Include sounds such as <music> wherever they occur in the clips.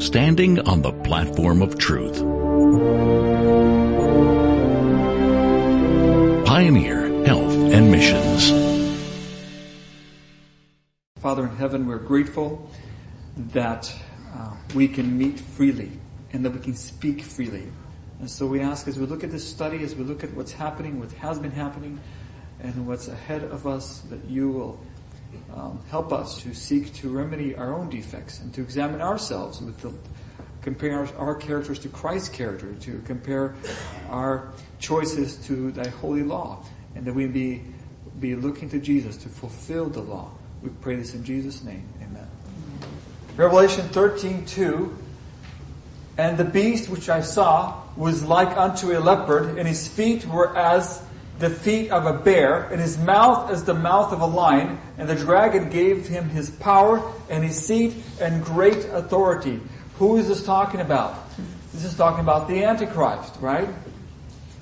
Standing on the platform of truth. Pioneer Health and Missions. Father in heaven, we're grateful that uh, we can meet freely and that we can speak freely. And so we ask as we look at this study, as we look at what's happening, what has been happening, and what's ahead of us, that you will um, help us to seek to remedy our own defects and to examine ourselves with the compare our, our characters to Christ's character, to compare our choices to thy holy law, and that we be be looking to Jesus to fulfill the law. We pray this in Jesus' name. Amen. Revelation 13, 2. And the beast which I saw was like unto a leopard, and his feet were as the feet of a bear, and his mouth as the mouth of a lion, and the dragon gave him his power and his seat and great authority. Who is this talking about? This is talking about the Antichrist, right?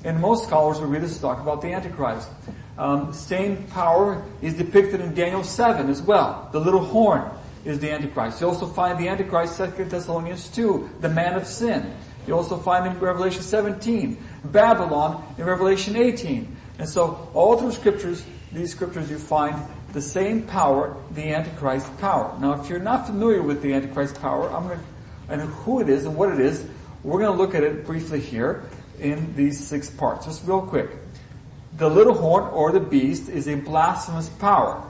And most scholars will read this talking about the Antichrist. Um, same power is depicted in Daniel 7 as well. The little horn is the Antichrist. You also find the Antichrist, 2 Thessalonians 2, the man of sin. You also find in Revelation 17, Babylon in Revelation 18. And so all through scriptures, these scriptures you find the same power, the Antichrist power. Now if you're not familiar with the Antichrist power, I'm going to, and who it is and what it is, we're going to look at it briefly here in these six parts. Just real quick. The little horn or the beast is a blasphemous power,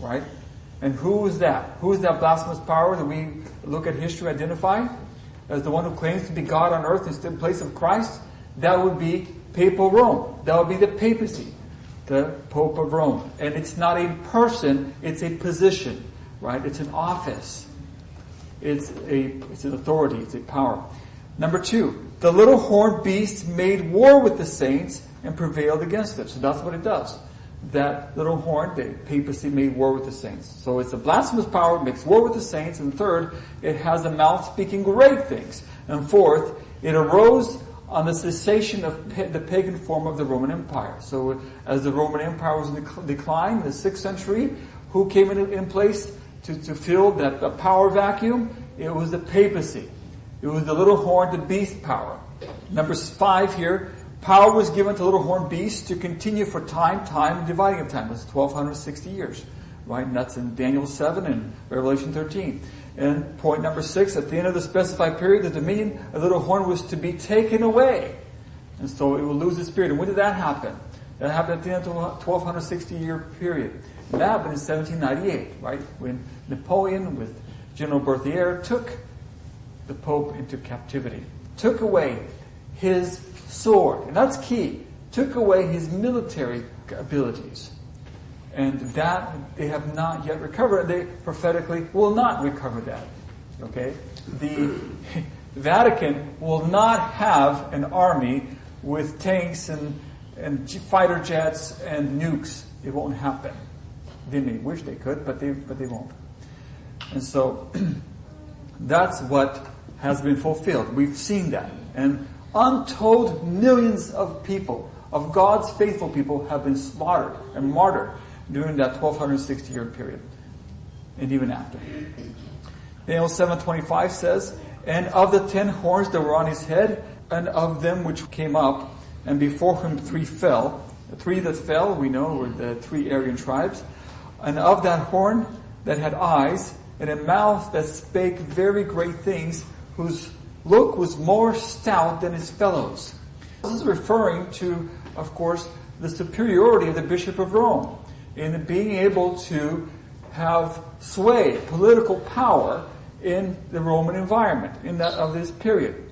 right? And who is that? Who is that blasphemous power that we look at history identify as the one who claims to be God on earth in place of Christ? That would be papal Rome. That would be the papacy, the Pope of Rome. And it's not a person, it's a position, right? It's an office. It's a, it's an authority, it's a power. Number two, the little horned beast made war with the saints and prevailed against them. So that's what it does. That little horn, the papacy made war with the saints. So it's a blasphemous power, makes war with the saints. And third, it has a mouth speaking great things. And fourth, it arose on the cessation of the pagan form of the Roman Empire. So as the Roman Empire was in decline in the 6th century, who came in, in place to, to fill that power vacuum? It was the papacy. It was the little horned beast power. Number five here, power was given to little horned beast to continue for time, time, and dividing of time. It's 1260 years. Right? And that's in Daniel 7 and Revelation 13. And point number six, at the end of the specified period, the dominion of the little horn was to be taken away. And so it will lose its spirit. And when did that happen? That happened at the end of the 1260 year period. And that happened in 1798, right? When Napoleon with General Berthier took the Pope into captivity. Took away his sword. And that's key. Took away his military abilities. And that they have not yet recovered. They prophetically will not recover that. Okay? The <laughs> Vatican will not have an army with tanks and, and fighter jets and nukes. It won't happen. They may wish they could, but they, but they won't. And so, <clears throat> that's what has been fulfilled. We've seen that. And untold millions of people, of God's faithful people, have been slaughtered and martyred during that 1260 year period. And even after. Daniel 7.25 says, And of the ten horns that were on his head, and of them which came up, and before whom three fell, the three that fell, we know, were the three Arian tribes, and of that horn that had eyes, and a mouth that spake very great things, whose look was more stout than his fellows. This is referring to, of course, the superiority of the Bishop of Rome in being able to have sway, political power in the Roman environment in that of this period.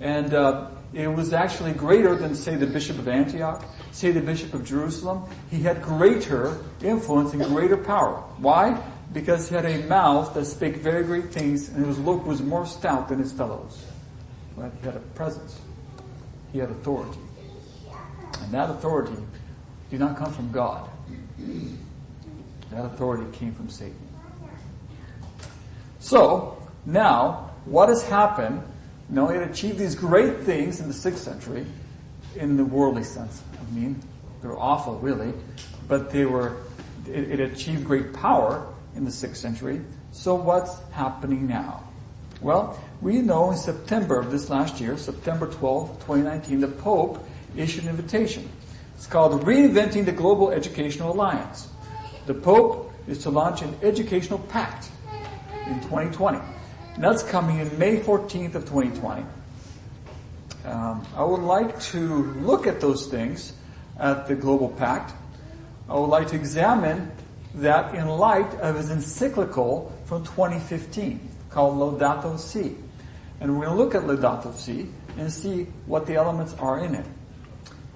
And uh, it was actually greater than, say, the Bishop of Antioch, say, the Bishop of Jerusalem. He had greater influence and greater power. Why? Because he had a mouth that spake very great things, and his look was more stout than his fellows. But He had a presence. He had authority. And that authority did not come from God. That authority came from Satan. So, now, what has happened? You know, it achieved these great things in the 6th century, in the worldly sense. I mean, they were awful, really, but they were it, it achieved great power in the 6th century. So what's happening now? Well, we know in September of this last year, September 12, 2019, the Pope issued an invitation. It's called Reinventing the Global Educational Alliance. The Pope is to launch an educational pact in 2020. And that's coming in May 14th of 2020. Um, I would like to look at those things at the Global Pact. I would like to examine that in light of his encyclical from 2015 called Laudato Si. And we're going to look at Laudato Si and see what the elements are in it.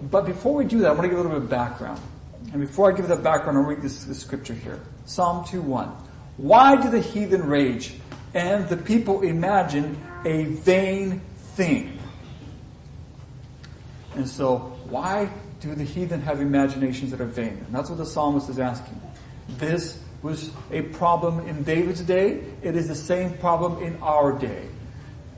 But before we do that, I want to give a little bit of background. And before I give the background, I'll read this, this scripture here. Psalm 2.1. Why do the heathen rage and the people imagine a vain thing? And so, why do the heathen have imaginations that are vain? And that's what the psalmist is asking. This was a problem in David's day. It is the same problem in our day.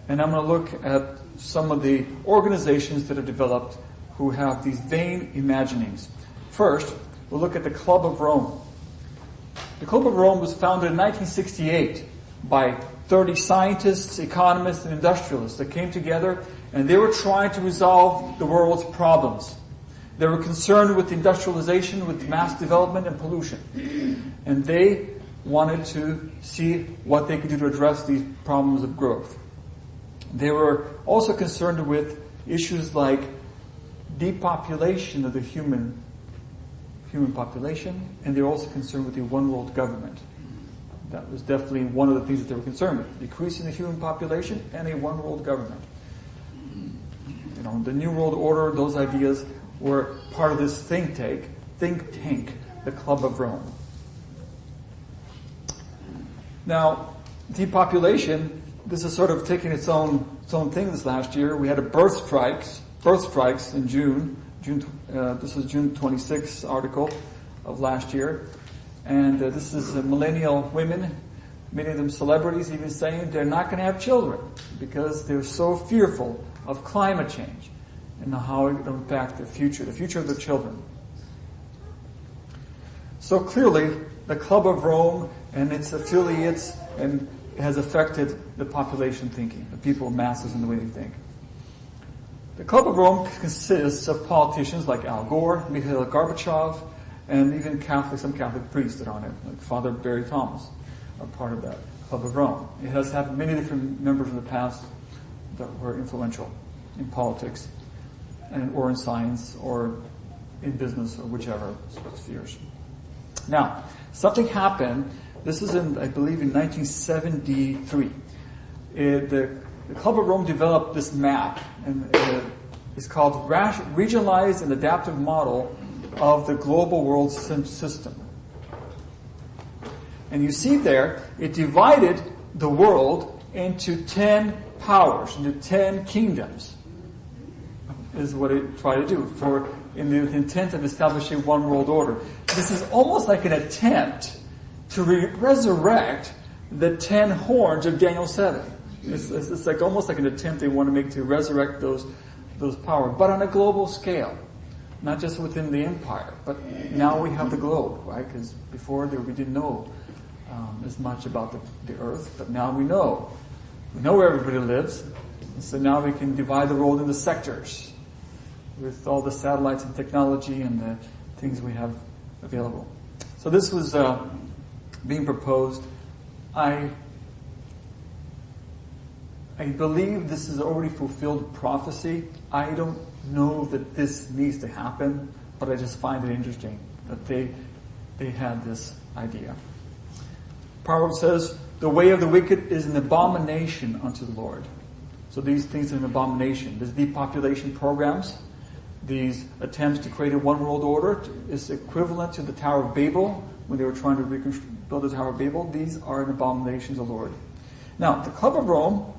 And I'm going to look at some of the organizations that have developed who have these vain imaginings. First, we'll look at the Club of Rome. The Club of Rome was founded in 1968 by 30 scientists, economists, and industrialists that came together and they were trying to resolve the world's problems. They were concerned with industrialization, with mass development and pollution. And they wanted to see what they could do to address these problems of growth. They were also concerned with issues like depopulation of the human human population, and they're also concerned with the one world government. That was definitely one of the things that they were concerned with, decreasing the human population and a one world government. You know, the New World Order, those ideas were part of this think tank, think tank, the Club of Rome. Now, depopulation, this is sort of taking its own its own thing this last year. We had a birth strikes, birth strikes in June. June, uh, this is June 26th article of last year, and uh, this is uh, millennial women, many of them celebrities, even saying they're not going to have children because they're so fearful of climate change and how it will impact their future, the future of their children. So clearly, the Club of Rome and its affiliates and has affected the population thinking, the people, masses, and the way they think. The Club of Rome consists of politicians like Al Gore, Mikhail Gorbachev, and even Catholic, some Catholic priests that are on it, like Father Barry Thomas, are part of that Club of Rome. It has had many different members in the past that were influential in politics and or in science or in business or whichever spheres. Now, something happened. This is in, I believe, in 1973. It, the, the, Club of Rome developed this map, and uh, it's called Regionalized and Adaptive Model of the Global World System. And you see there, it divided the world into 10 powers, into 10 kingdoms is what it tried to do for in the intent of establishing one world order. This is almost like an attempt to re- resurrect the ten horns of Daniel 7. It's, it's, like almost like an attempt they want to make to resurrect those, those powers, but on a global scale. Not just within the empire, but now we have the globe, right? Because before there, we didn't know um, as much about the, the earth, but now we know. We know where everybody lives, and so now we can divide the world into sectors with all the satellites and technology and the things we have available. So this was uh, being proposed. I I believe this is already fulfilled prophecy. I don't know that this needs to happen, but I just find it interesting that they they had this idea. Proverbs says, "The way of the wicked is an abomination unto the Lord." So these things are an abomination. These depopulation programs these attempts to create a one world order is equivalent to the Tower of Babel when they were trying to rebuild the Tower of Babel. These are an abomination to the Lord. Now, the Club of Rome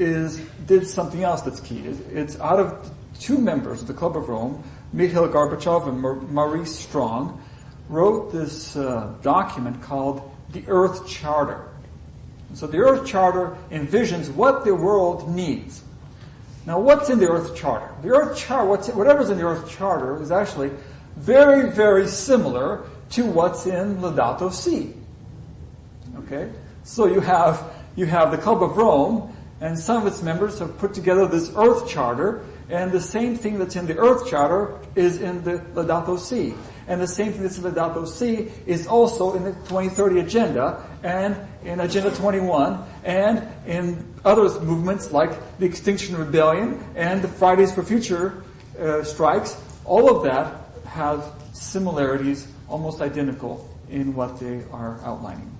is did something else that's key. It's out of two members of the Club of Rome, Mikhail Gorbachev and Maurice Strong, wrote this uh, document called the Earth Charter. so the Earth Charter envisions what the world needs. Now, what's in the Earth Charter? The Earth Charter, whatever's in the Earth Charter, is actually very, very similar to what's in Laudato Si. Okay? So you have, you have the Club of Rome, and some of its members have put together this Earth Charter, and the same thing that's in the Earth Charter is in the Laudato Si. And the same thing that's in Laudato Si is also in the 2030 Agenda, and in Agenda 21, and in other movements like the Extinction Rebellion and the Fridays for Future uh, strikes. All of that have similarities, almost identical, in what they are outlining.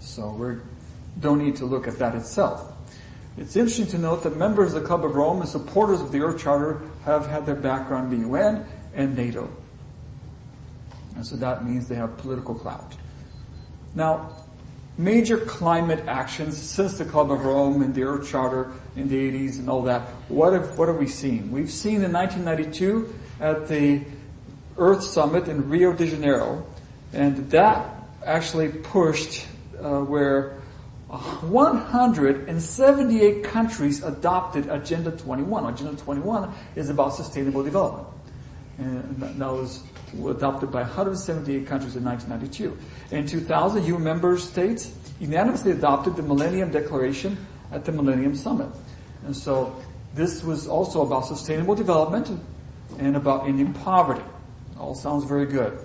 So we don't need to look at that itself. It's interesting to note that members of the Club of Rome and supporters of the Earth Charter have had their background in the UN and NATO. And so that means they have political clout. Now, major climate actions since the Club of Rome and the Earth Charter in the 80s and all that, what have, what have we seen? We've seen in 1992 at the Earth Summit in Rio de Janeiro, and that actually pushed uh, where 178 countries adopted Agenda 21. Agenda 21 is about sustainable development. And that was adopted by 178 countries in 1992. In 2000, UN member states unanimously adopted the Millennium Declaration at the Millennium Summit. And so this was also about sustainable development and about ending poverty. All sounds very good.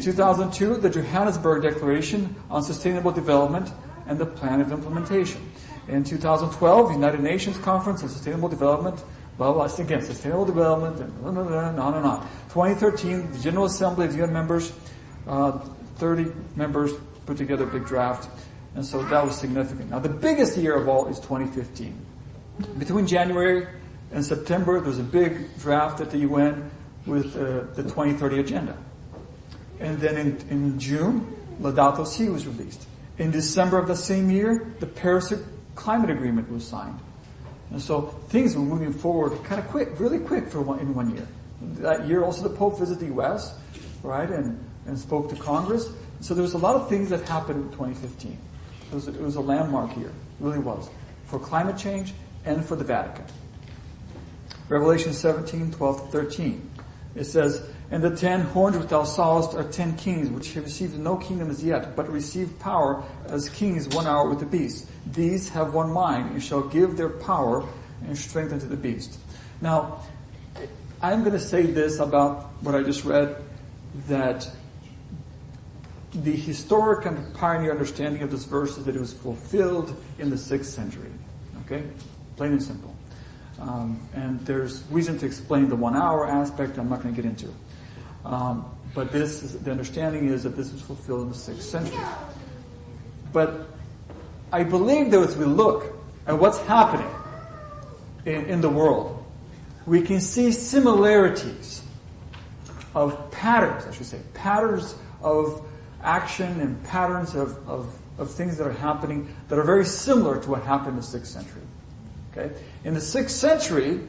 2002, the Johannesburg Declaration on Sustainable Development and the Plan of Implementation. In 2012, the United Nations Conference on Sustainable Development, blah, blah, again, sustainable development, and blah, blah, blah, and on and on. 2013, the General Assembly of UN members, uh, 30 members put together a big draft, and so that was significant. Now, the biggest year of all is 2015. Between January and September, there was a big draft at the UN with uh, the 2030 agenda. And then in, in June, Laudato Si was released. In December of the same year, the Paris Climate Agreement was signed. And so things were moving forward kind of quick, really quick for one, in one year. That year also the Pope visited the U.S., right, and, and spoke to Congress. So there was a lot of things that happened in 2015. It was, it was a landmark year, really was, for climate change and for the Vatican. Revelation 17, 12 13. It says, And the ten horns which thou sawest are ten kings, which have received no kingdom as yet, but receive power as kings one hour with the beast. These have one mind, and shall give their power and strength unto the beast. Now, I'm going to say this about what I just read, that the historic and pioneer understanding of this verse is that it was fulfilled in the 6th century. Okay? Plain and simple. Um, and there's reason to explain the one hour aspect I'm not going to get into. Um, but this is, the understanding is that this was fulfilled in the 6th century. But I believe that as we look at what's happening in, in the world, we can see similarities of patterns, I should say, patterns of action and patterns of, of, of things that are happening that are very similar to what happened in the 6th century. Okay? In the 6th century,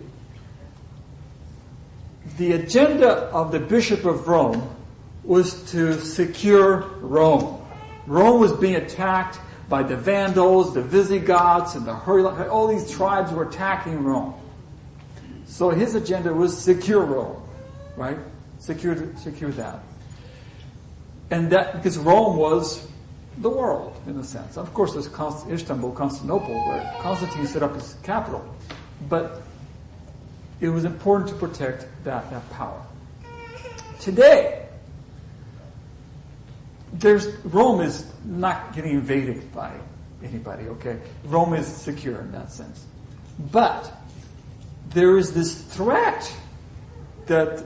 the agenda of the Bishop of Rome was to secure Rome. Rome was being attacked by the Vandals, the Visigoths, and the Heruli. All these tribes were attacking Rome. So his agenda was secure Rome, right? Secure, secure that. And that, because Rome was the world, in a sense. Of course, there's Istanbul, Constantinople, where Constantine set up his capital. But it was important to protect that, that power. Today, there's, Rome is not getting invaded by anybody, okay? Rome is secure in that sense. But there is this threat that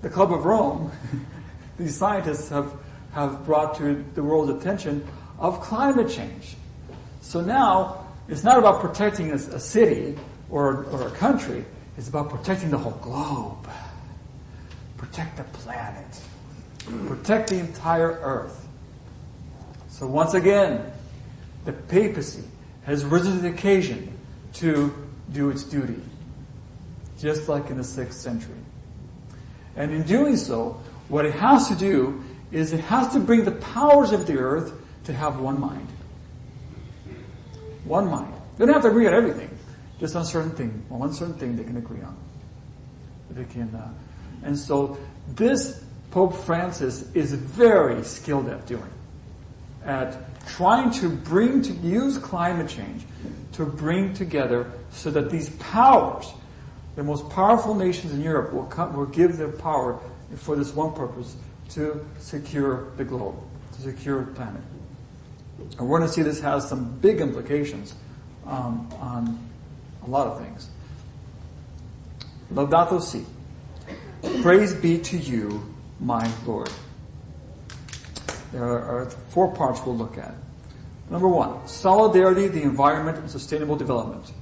the Club of Rome, <laughs> these scientists have, have brought to the world's attention of climate change. So now, it's not about protecting a, a city or, or a country, it's about protecting the whole globe. Protect the planet. Protect the entire earth. So once again, the papacy has risen to the occasion to do its duty. Just like in the 6th century. And in doing so, what it has to do is it has to bring the powers of the earth to have one mind. One mind. They don't have to agree on everything. Just on certain thing, on one certain thing they can agree on. They can uh, And so this Pope Francis is very skilled at doing, at trying to bring to use climate change to bring together so that these powers, the most powerful nations in Europe, will come, will give their power for this one purpose to secure the globe, to secure the planet. And we're going to see this has some big implications um, on a lot of things. Laudato Si. Praise be to you, my Lord. There are four parts we'll look at. Number one, solidarity, the environment, and sustainable development.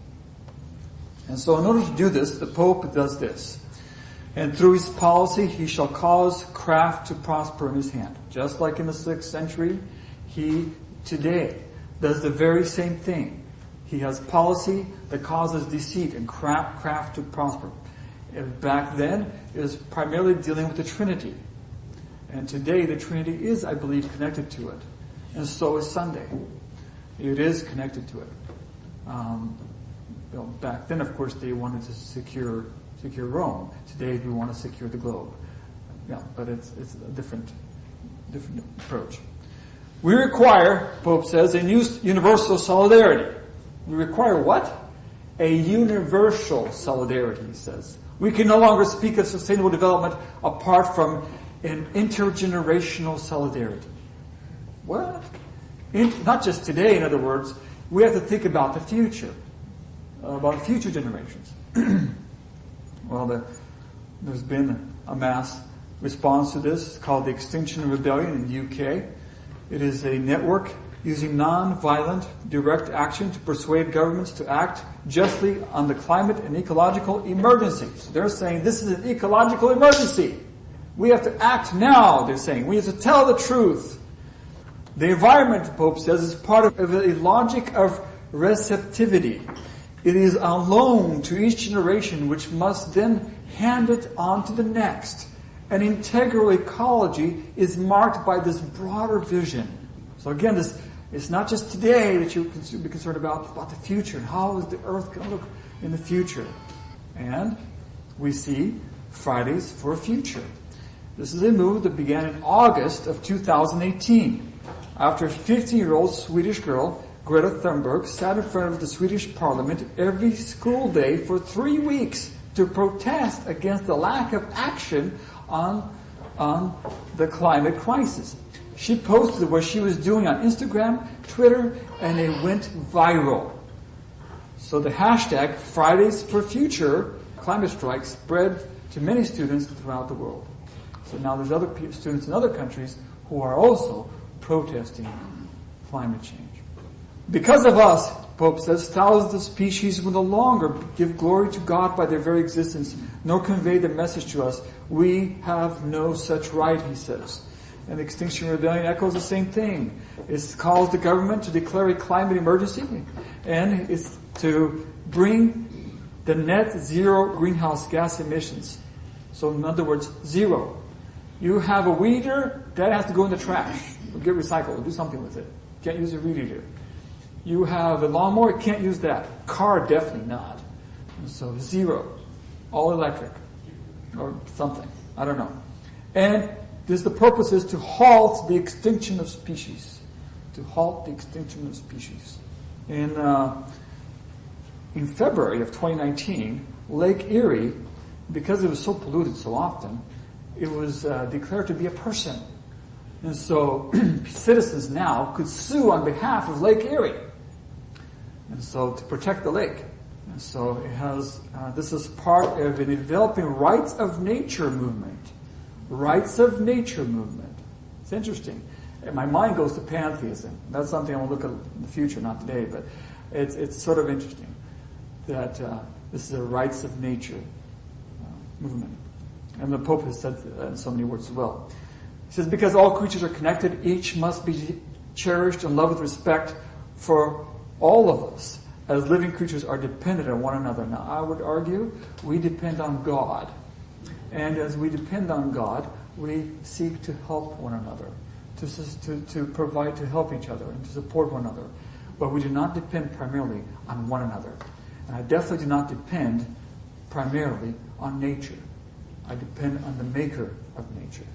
And so in order to do this, the Pope does this. And through his policy, he shall cause craft to prosper in his hand. Just like in the sixth century, he today does the very same thing. He has policy that causes deceit and craft, craft to prosper. And back then, it was primarily dealing with the Trinity. And today, the Trinity is, I believe, connected to it. And so is Sunday. It is connected to it. Um, well, back then, of course, they wanted to secure secure Rome. Today, we want to secure the globe. Yeah, but it's it's a different different approach. We require, Pope says, a new universal solidarity. We require what? A universal solidarity, he says. We can no longer speak of sustainable development apart from an intergenerational solidarity. What? In, not just today, in other words, we have to think about the future, about future generations. <clears throat> well, the, there's been a mass response to this. It's called the Extinction Rebellion in the UK. It is a network using non-violent direct action to persuade governments to act justly on the climate and ecological emergencies. They're saying this is an ecological emergency. We have to act now, they're saying. We have to tell the truth. The environment, the Pope says, is part of a logic of receptivity. It is on loan to each generation which must then hand it on to the next. An integral ecology is marked by this broader vision. So again, this it's not just today that you can be concerned about, about the future and how is the earth going to look in the future. And we see Fridays for Future. This is a move that began in August of 2018 after a 15-year-old Swedish girl, Greta Thunberg, sat in front of the Swedish parliament every school day for three weeks to protest against the lack of action on, on the climate crisis. She posted what she was doing on Instagram, Twitter, and it went viral. So the hashtag Fridays for Future climate strike spread to many students throughout the world. So now there's other students in other countries who are also protesting climate change. Because of us, Pope says, thousands of species will no longer give glory to God by their very existence, nor convey the message to us. We have no such right, he says. And Extinction Rebellion echoes the same thing. It calls the government to declare a climate emergency and it's to bring the net zero greenhouse gas emissions. So in other words, zero. You have a weed eater, that has to go in the trash. Or get recycled, do something with it. Can't use a weed eater. You have a lawnmower, can't use that. Car, definitely not. And so zero. All electric. Or something. I don't know. And this, the purpose is to halt the extinction of species. To halt the extinction of species. In, uh, in February of 2019, Lake Erie, because it was so polluted so often, it was uh, declared to be a person. And so <clears throat> citizens now could sue on behalf of Lake Erie. And so to protect the lake. And so it has, uh, this is part of a developing rights of nature movement rights of nature movement. It's interesting. My mind goes to pantheism. That's something I will look at in the future, not today, but it's, it's sort of interesting that uh, this is a rights of nature uh, movement. And the Pope has said in so many words as well. He says, because all creatures are connected, each must be cherished and loved with respect for all of us as living creatures are dependent on one another. Now, I would argue we depend on God and as we depend on God, we seek to help one another, to, to, to provide, to help each other, and to support one another. But we do not depend primarily on one another. And I definitely do not depend primarily on nature. I depend on the maker of nature.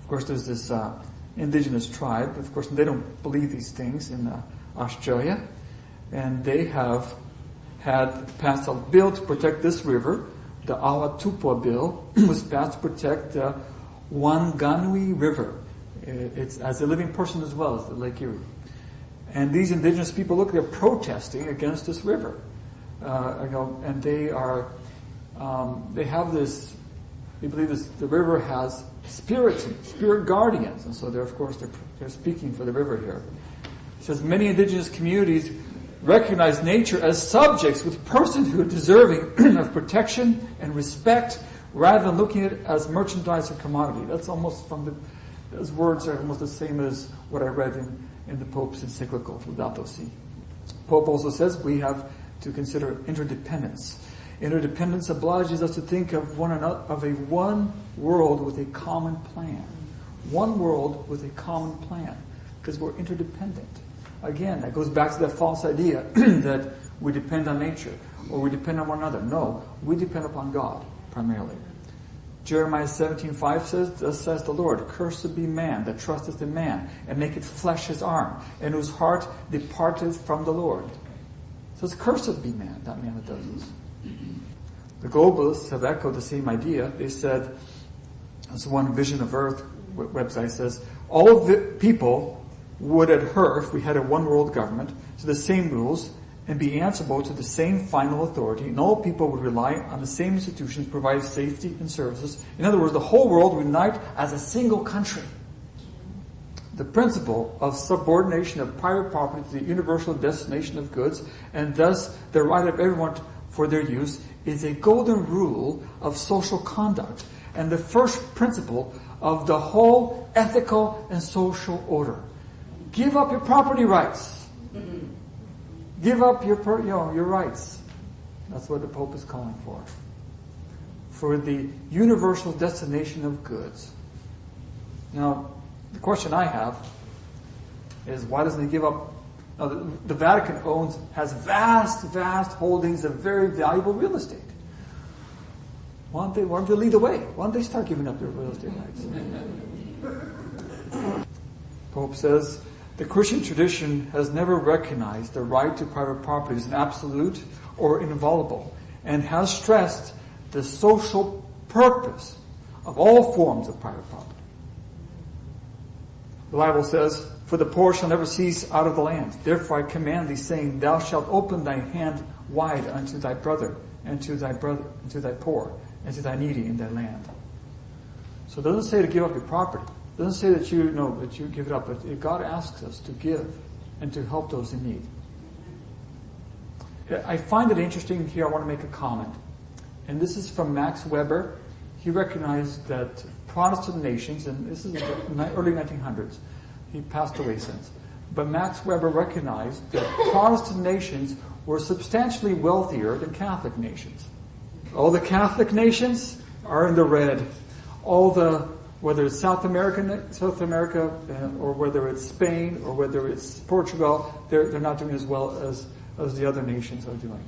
Of course, there's this uh, indigenous tribe. Of course, they don't believe these things in uh, Australia. And they have had passed a bill to protect this river. The Ahatupa bill <clears throat> was passed to protect the Wanganui River. It's as a living person as well as the Lake Erie. And these indigenous people, look, they're protesting against this river. Uh, you know, and they are, um, they have this, they believe this, the river has spirits, spirit guardians. And so they're, of course, they're, they're speaking for the river here. It says many indigenous communities recognize nature as subjects with personhood deserving <clears throat> of protection and respect rather than looking at it as merchandise or commodity. That's almost from the, those words are almost the same as what I read in, in the Pope's encyclical, Laudato Si. Pope also says we have to consider interdependence. Interdependence obliges us to think of one another, of a one world with a common plan. One world with a common plan. Because we're interdependent. Again, that goes back to that false idea <clears throat> that we depend on nature or we depend on one another. No, we depend upon God primarily. Jeremiah 17:5 says, Thus says the Lord, Cursed be man that trusteth in man, and maketh flesh his arm, and whose heart departeth from the Lord. It says, Cursed be man, that man that does this. The globalists have echoed the same idea. They said, as one Vision of Earth website says, all the people would adhere, if we had a one world government, to the same rules and be answerable to the same final authority, and all people would rely on the same institutions provide safety and services. In other words, the whole world would unite as a single country. The principle of subordination of private property to the universal destination of goods, and thus the right of everyone for their use, is a golden rule of social conduct and the first principle of the whole ethical and social order. Give up your property rights. Mm-hmm. Give up your, you know, your rights. That's what the Pope is calling for. For the universal destination of goods. Now, the question I have is why doesn't he give up? Now, the, the Vatican owns, has vast, vast holdings of very valuable real estate. Why don't they, why don't they lead the way? Why don't they start giving up their real estate rights? <laughs> Pope says, the Christian tradition has never recognized the right to private property as an absolute or inviolable and has stressed the social purpose of all forms of private property. The Bible says, For the poor shall never cease out of the land. Therefore I command thee, saying, Thou shalt open thy hand wide unto thy brother, and to thy brother, and to thy poor, and to thy needy in thy land. So it doesn't say to give up your property. It doesn't say that you know that you give it up, but God asks us to give and to help those in need. I find it interesting here. I want to make a comment, and this is from Max Weber. He recognized that Protestant nations, and this is the early 1900s, he passed away since, but Max Weber recognized that Protestant nations were substantially wealthier than Catholic nations. All the Catholic nations are in the red. All the whether it's South America, South America, uh, or whether it's Spain, or whether it's Portugal, they're, they're not doing as well as, as the other nations are doing,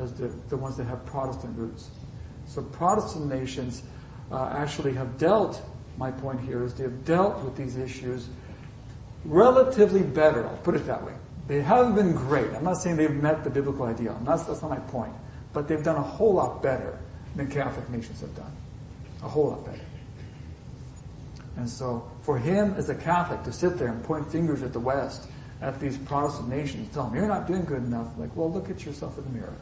as the, the ones that have Protestant roots. So Protestant nations uh, actually have dealt, my point here is they've dealt with these issues relatively better, I'll put it that way. They haven't been great. I'm not saying they've met the biblical ideal. That's, that's not my point. But they've done a whole lot better than Catholic nations have done. A whole lot better. And so, for him as a Catholic to sit there and point fingers at the West, at these Protestant nations, tell them, you're not doing good enough. Like, well, look at yourself in the mirror.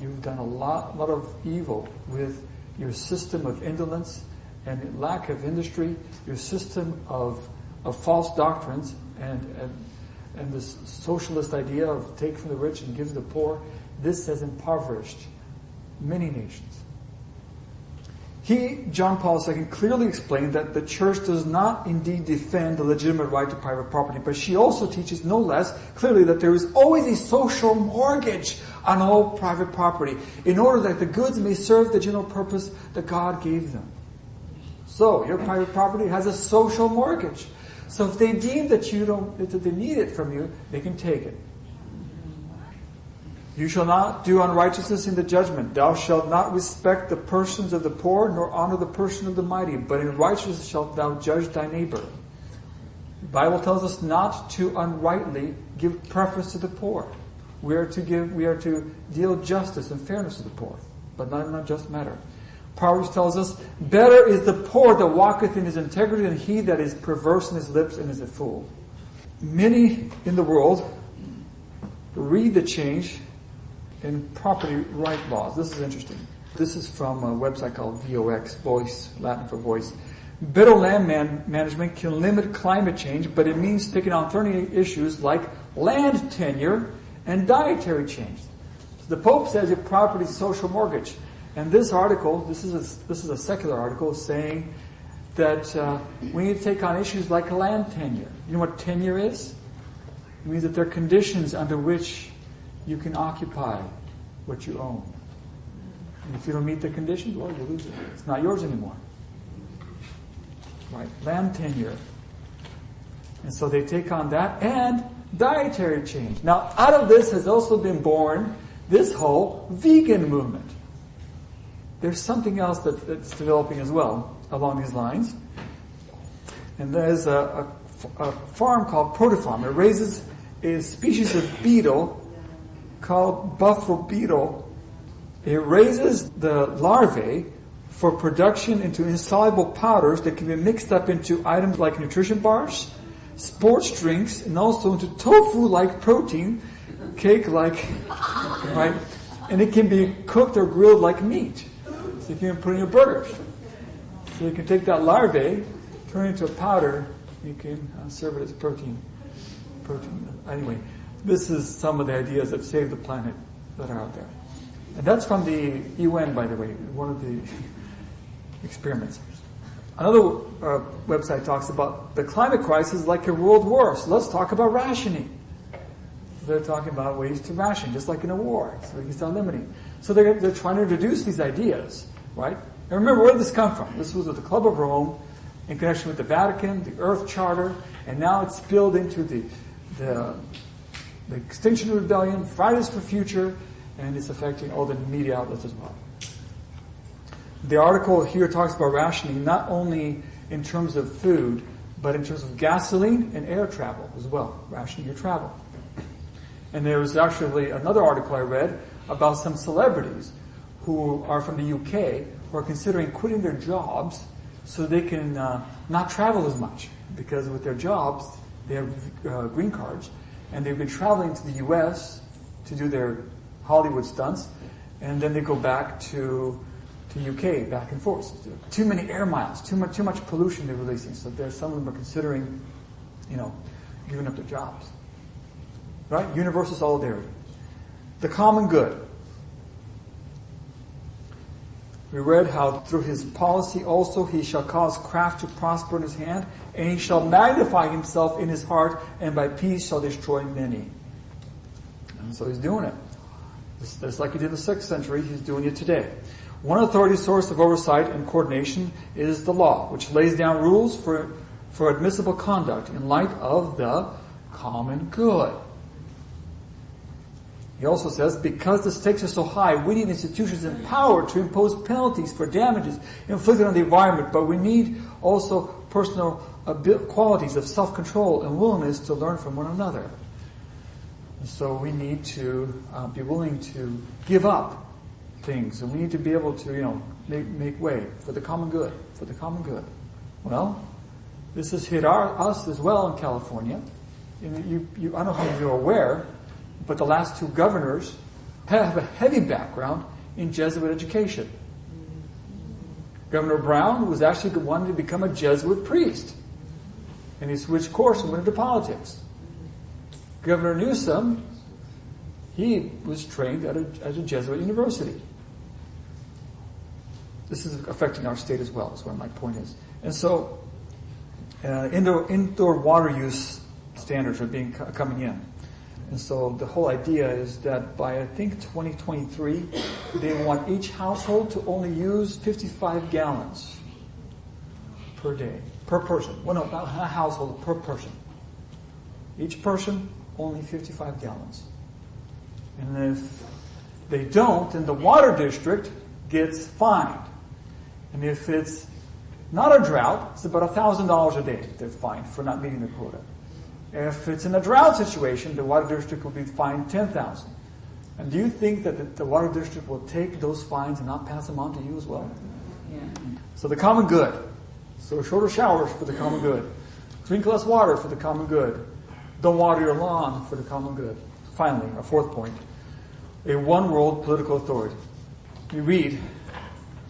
You've done a lot, lot of evil with your system of indolence and lack of industry, your system of, of false doctrines, and, and, and this socialist idea of take from the rich and give to the poor. This has impoverished many nations. He, John Paul II, clearly explained that the church does not indeed defend the legitimate right to private property, but she also teaches no less clearly that there is always a social mortgage on all private property in order that the goods may serve the general purpose that God gave them. So, your private property has a social mortgage. So if they deem that you don't, that they need it from you, they can take it. You shall not do unrighteousness in the judgment. Thou shalt not respect the persons of the poor, nor honor the person of the mighty, but in righteousness shalt thou judge thy neighbor. The Bible tells us not to unrightly give preference to the poor. We are to give, we are to deal justice and fairness to the poor, but not in a just matter. Proverbs tells us, better is the poor that walketh in his integrity than he that is perverse in his lips and is a fool. Many in the world read the change in property right laws. This is interesting. This is from a website called VOX, Voice, Latin for voice. Better land man- management can limit climate change, but it means taking on thorny issues like land tenure and dietary change. The Pope says your property is social mortgage. And this article, this is a, this is a secular article saying that uh, we need to take on issues like land tenure. You know what tenure is? It means that there are conditions under which you can occupy what you own. And if you don't meet the conditions, well, you lose it. It's not yours anymore. Right? Land tenure. And so they take on that and dietary change. Now, out of this has also been born this whole vegan movement. There's something else that, that's developing as well along these lines. And there's a, a, a farm called Protifarm. It raises a species of beetle called buffalo beetle. It raises the larvae for production into insoluble powders that can be mixed up into items like nutrition bars, sports drinks, and also into tofu-like protein, cake-like, <laughs> right? And it can be cooked or grilled like meat. So you can put in your burgers. So you can take that larvae, turn it into a powder, you can uh, serve it as protein. Protein. Anyway, this is some of the ideas that save the planet that are out there. And that's from the UN, by the way, one of the <laughs> experiments. Another uh, website talks about the climate crisis like a world war. So let's talk about rationing. They're talking about ways to ration, just like in a war, so we can start limiting. So they're, they're trying to introduce these ideas, right? And remember, where did this come from? This was with the Club of Rome, in connection with the Vatican, the Earth Charter, and now it's spilled into the, the the Extinction Rebellion, Fridays for Future, and it's affecting all the media outlets as well. The article here talks about rationing not only in terms of food, but in terms of gasoline and air travel as well, rationing your travel. And there was actually another article I read about some celebrities who are from the UK who are considering quitting their jobs so they can uh, not travel as much because with their jobs they have uh, green cards and they've been traveling to the U.S. to do their Hollywood stunts, and then they go back to to UK back and forth. Too many air miles, too much too much pollution they're releasing. So there's some of them are considering, you know, giving up their jobs. Right? Universal solidarity. The common good. We read how through his policy also he shall cause craft to prosper in his hand, and he shall magnify himself in his heart, and by peace shall destroy many. And so he's doing it. Just like he did in the sixth century, he's doing it today. One authority source of oversight and coordination is the law, which lays down rules for, for admissible conduct in light of the common good. He also says, because the stakes are so high, we need institutions empowered to impose penalties for damages inflicted on the environment, but we need also personal qualities of self-control and willingness to learn from one another. And so we need to uh, be willing to give up things, and we need to be able to, you know, make, make way for the common good, for the common good. Well, this has hit our, us as well in California. You, you, I don't know if you're aware, but the last two governors have a heavy background in Jesuit education. Governor Brown was actually wanting to become a Jesuit priest. And he switched course and went into politics. Governor Newsom, he was trained at a, at a Jesuit university. This is affecting our state as well, is what my point is. And so, uh, indoor, indoor water use standards are being coming in. And so the whole idea is that by I think 2023, they want each household to only use 55 gallons per day, per person. Well, no, not a household, per person. Each person, only 55 gallons. And if they don't, then the water district gets fined. And if it's not a drought, it's about $1,000 a day they're fined for not meeting the quota. If it's in a drought situation, the water district will be fined 10000 And do you think that the, the water district will take those fines and not pass them on to you as well? Yeah. So the common good. So shorter showers for the common good. Drink less water for the common good. Don't water your lawn for the common good. Finally, our fourth point. A one world political authority. We read,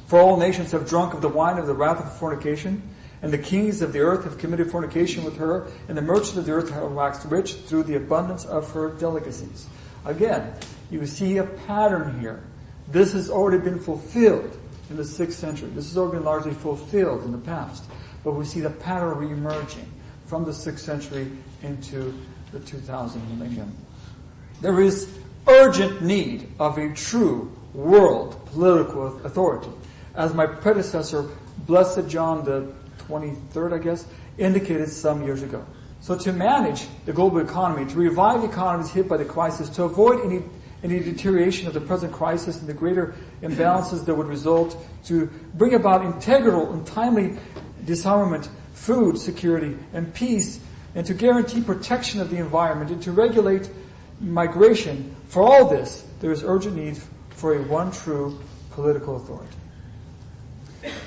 For all nations have drunk of the wine of the wrath of fornication, and the kings of the earth have committed fornication with her, and the merchants of the earth have waxed rich through the abundance of her delicacies. Again, you see a pattern here. This has already been fulfilled in the 6th century. This has already been largely fulfilled in the past. But we see the pattern re-emerging from the 6th century into the 2000 millennium. There is urgent need of a true world political authority. As my predecessor, Blessed John the 23rd, I guess, indicated some years ago. So to manage the global economy, to revive economies hit by the crisis, to avoid any any deterioration of the present crisis and the greater imbalances that would result, to bring about integral and timely disarmament, food security, and peace, and to guarantee protection of the environment, and to regulate migration. For all this, there is urgent need for a one true political authority.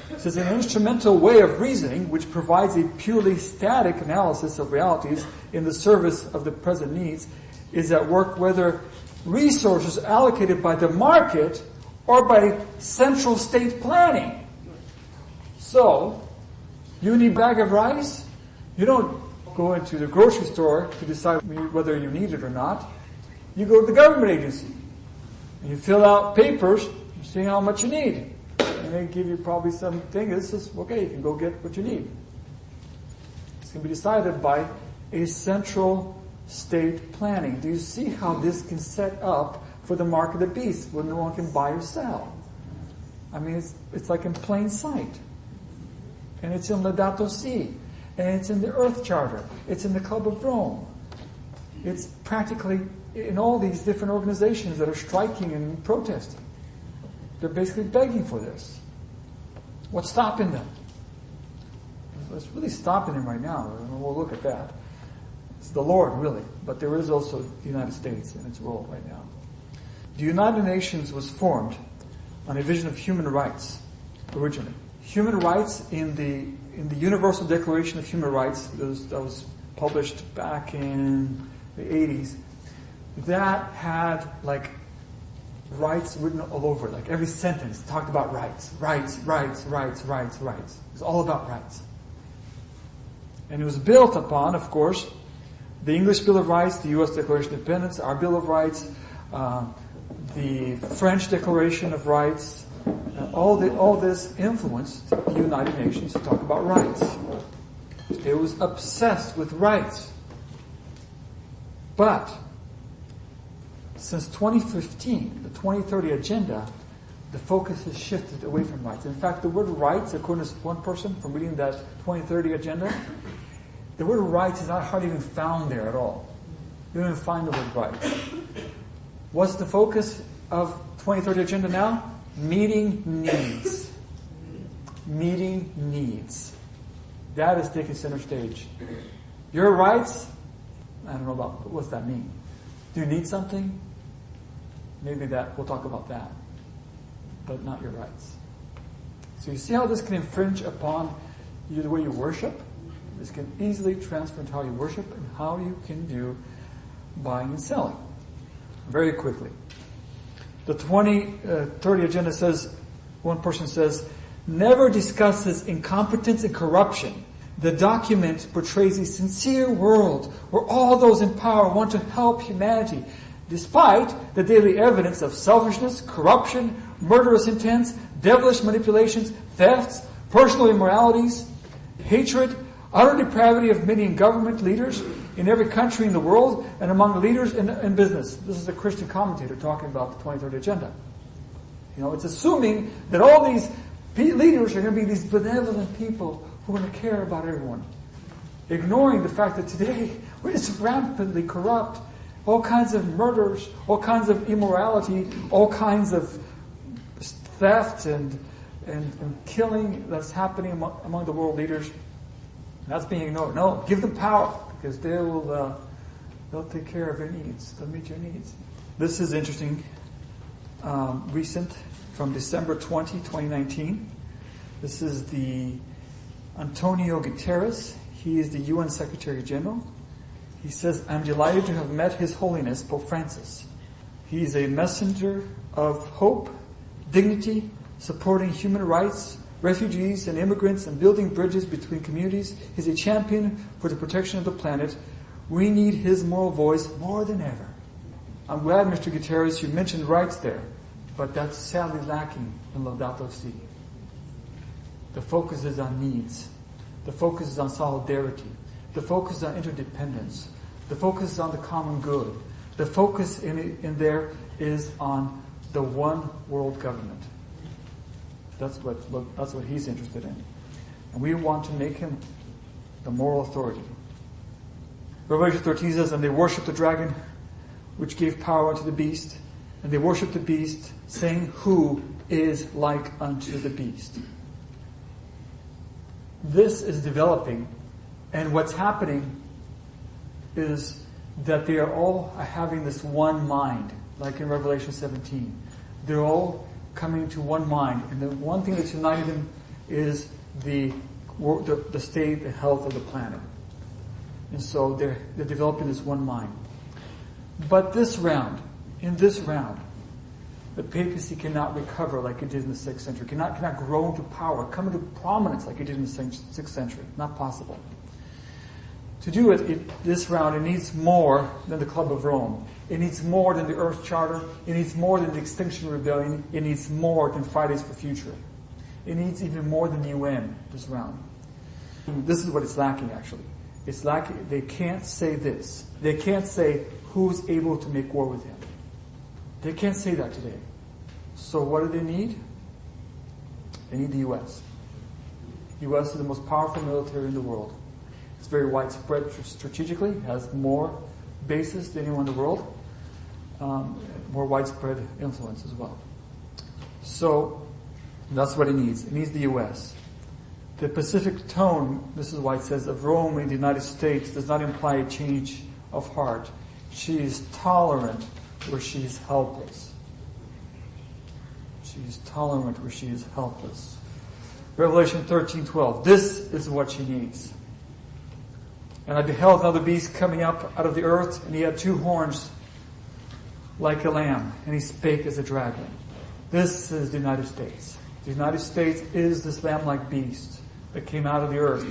This is an instrumental way of reasoning which provides a purely static analysis of realities in the service of the present needs is at work whether resources allocated by the market or by central state planning. So, you need a bag of rice? You don't go into the grocery store to decide whether you need it or not. You go to the government agency. And you fill out papers, you see how much you need. And they give you probably something. This is, okay, you can go get what you need. It's going to be decided by a central state planning. Do you see how this can set up for the mark of the beast where no one can buy or sell? I mean, it's, it's like in plain sight. And it's in Laudato Si. And it's in the Earth Charter. It's in the Club of Rome. It's practically in all these different organizations that are striking and protesting. They're basically begging for this. What's stopping them? What's really stopping them right now? We'll look at that. It's the Lord, really, but there is also the United States in its role right now. The United Nations was formed on a vision of human rights originally. Human rights in the in the Universal Declaration of Human Rights that was, that was published back in the 80s, that had like rights written all over. Like every sentence talked about rights, rights, rights, rights, rights, rights. It was all about rights. And it was built upon, of course, the English Bill of Rights, the U.S. Declaration of Independence, our Bill of Rights, uh, the French Declaration of Rights, uh, all, the, all this influenced the United Nations to talk about rights. It was obsessed with rights. But since 2015, the 2030 agenda, the focus has shifted away from rights. In fact, the word rights, according to one person from reading that 2030 agenda, the word rights is not hardly even found there at all. You don't even find the word rights. What's the focus of 2030 agenda now? Meeting needs. Meeting needs. That is taking center stage. Your rights, I don't know about what's that mean. Do you need something? Maybe that we'll talk about that. But not your rights. So you see how this can infringe upon you, the way you worship? This can easily transfer into how you worship and how you can do buying and selling. Very quickly. The 2030 uh, agenda says, one person says, never discusses incompetence and corruption. The document portrays a sincere world where all those in power want to help humanity, despite the daily evidence of selfishness, corruption, murderous intents, devilish manipulations, thefts, personal immoralities, hatred, utter depravity of many government leaders in every country in the world and among leaders in, in business. This is a Christian commentator talking about the 2030 agenda. You know, it's assuming that all these leaders are going to be these benevolent people who are going to care about everyone. Ignoring the fact that today <laughs> we're just rampantly corrupt all kinds of murders, all kinds of immorality, all kinds of theft and, and, and killing that's happening among, among, the world leaders. That's being ignored. No, give them power because they will, uh, they'll take care of your needs. They'll meet your needs. This is interesting. Um, recent from December 20, 2019. This is the Antonio Guterres. He is the UN Secretary General. He says, I'm delighted to have met His Holiness Pope Francis. He is a messenger of hope, dignity, supporting human rights, refugees and immigrants, and building bridges between communities. He's a champion for the protection of the planet. We need his moral voice more than ever. I'm glad, Mr. Guterres, you mentioned rights there, but that's sadly lacking in Laudato Si. The focus is on needs. The focus is on solidarity. The focus is on interdependence. The focus is on the common good. The focus in, in there is on the one world government. That's what, that's what he's interested in. And we want to make him the moral authority. Revelation 13 says, And they worshiped the dragon, which gave power unto the beast. And they worshiped the beast, saying, Who is like unto the beast? this is developing, and what's happening is that they are all having this one mind, like in Revelation 17. They're all coming to one mind, and the one thing that's united them is the, the, the state, the health of the planet. And so they're, they're developing this one mind. But this round, in this round, the papacy cannot recover like it did in the 6th century, cannot, cannot grow into power, come into prominence like it did in the 6th century. Not possible. To do it, it, this round, it needs more than the Club of Rome. It needs more than the Earth Charter. It needs more than the Extinction Rebellion. It needs more than Fridays for Future. It needs even more than the UN this round. This is what it's lacking, actually. It's lacking, they can't say this. They can't say who's able to make war with him. They can't say that today. So what do they need? They need the U.S. The U.S. is the most powerful military in the world. It's very widespread strategically, has more bases than anyone in the world, um, more widespread influence as well. So that's what it needs. It needs the U.S. The Pacific tone, this is why it says, of Rome in the United States does not imply a change of heart. She is tolerant where she is helpless. She is tolerant where she is helpless. Revelation 13:12. This is what she needs. And I beheld another beast coming up out of the earth, and he had two horns like a lamb, and he spake as a dragon. This is the United States. The United States is this lamb-like beast that came out of the earth.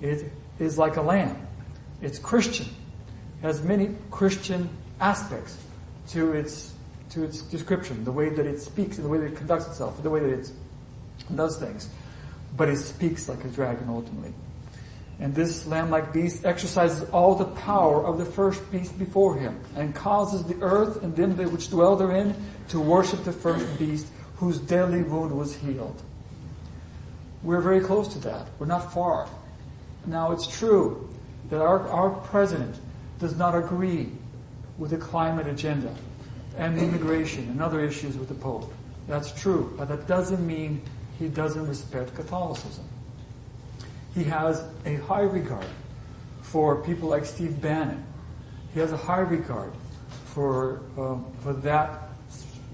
It is like a lamb. It's Christian. It has many Christian aspects to its to its description, the way that it speaks, and the way that it conducts itself, the way that it does things. But it speaks like a dragon ultimately. And this lamb-like beast exercises all the power of the first beast before him, and causes the earth and them which dwell therein to worship the first beast, whose deadly wound was healed. We're very close to that. We're not far. Now it's true that our, our president does not agree with the climate agenda and immigration and other issues with the Pope. That's true, but that doesn't mean he doesn't respect Catholicism. He has a high regard for people like Steve Bannon. He has a high regard for um, for that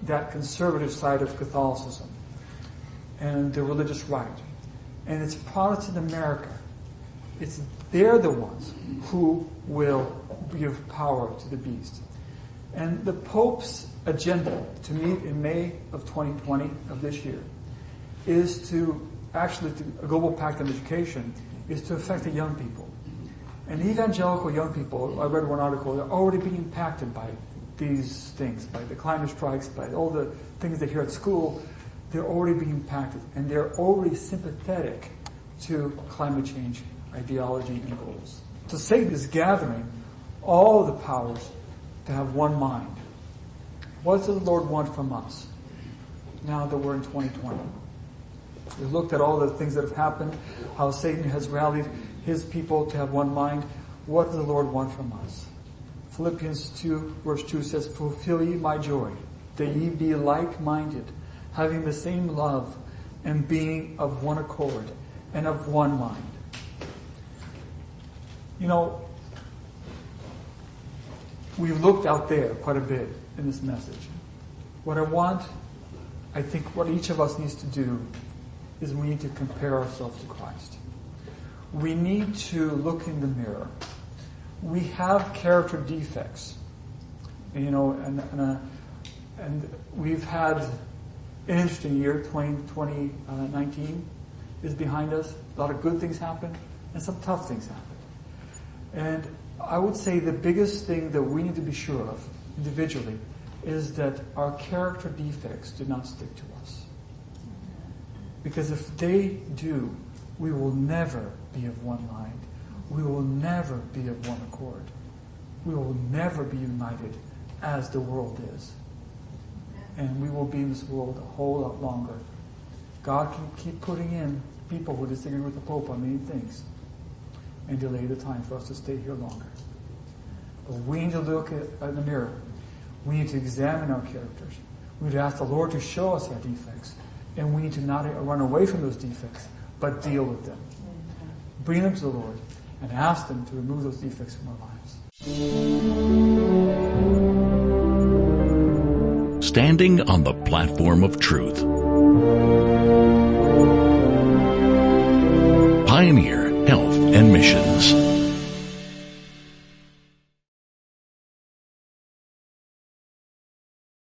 that conservative side of Catholicism and the religious right. And it's Protestant America. It's they're the ones who will give power to the beast. And the Pope's agenda to meet in May of 2020 of this year is to actually to a global pact on education is to affect the young people. And evangelical young people, I read one article, they're already being impacted by these things, by the climate strikes, by all the things they hear at school. They're already being impacted, and they're already sympathetic to climate change ideology and goals. So Satan is gathering all the powers to have one mind. What does the Lord want from us now that we're in 2020? We looked at all the things that have happened, how Satan has rallied his people to have one mind. What does the Lord want from us? Philippians 2 verse 2 says, Fulfill ye my joy, that ye be like-minded, having the same love, and being of one accord, and of one mind. You know, we've looked out there quite a bit in this message. What I want, I think what each of us needs to do is we need to compare ourselves to Christ. We need to look in the mirror. We have character defects, you know, and and, uh, and we've had an interesting year. 20, 2019 is behind us. A lot of good things happened, and some tough things happened. And I would say the biggest thing that we need to be sure of individually is that our character defects do not stick to us. Because if they do, we will never be of one mind. We will never be of one accord. We will never be united as the world is. And we will be in this world a whole lot longer. God can keep putting in people who disagree with the Pope on many things and delay the time for us to stay here longer. But we need to look at, the mirror. We need to examine our characters. We need to ask the Lord to show us our defects. And we need to not run away from those defects, but deal with them. Bring them to the Lord and ask them to remove those defects from our lives. Standing on the platform of truth. Pioneer Health and Missions.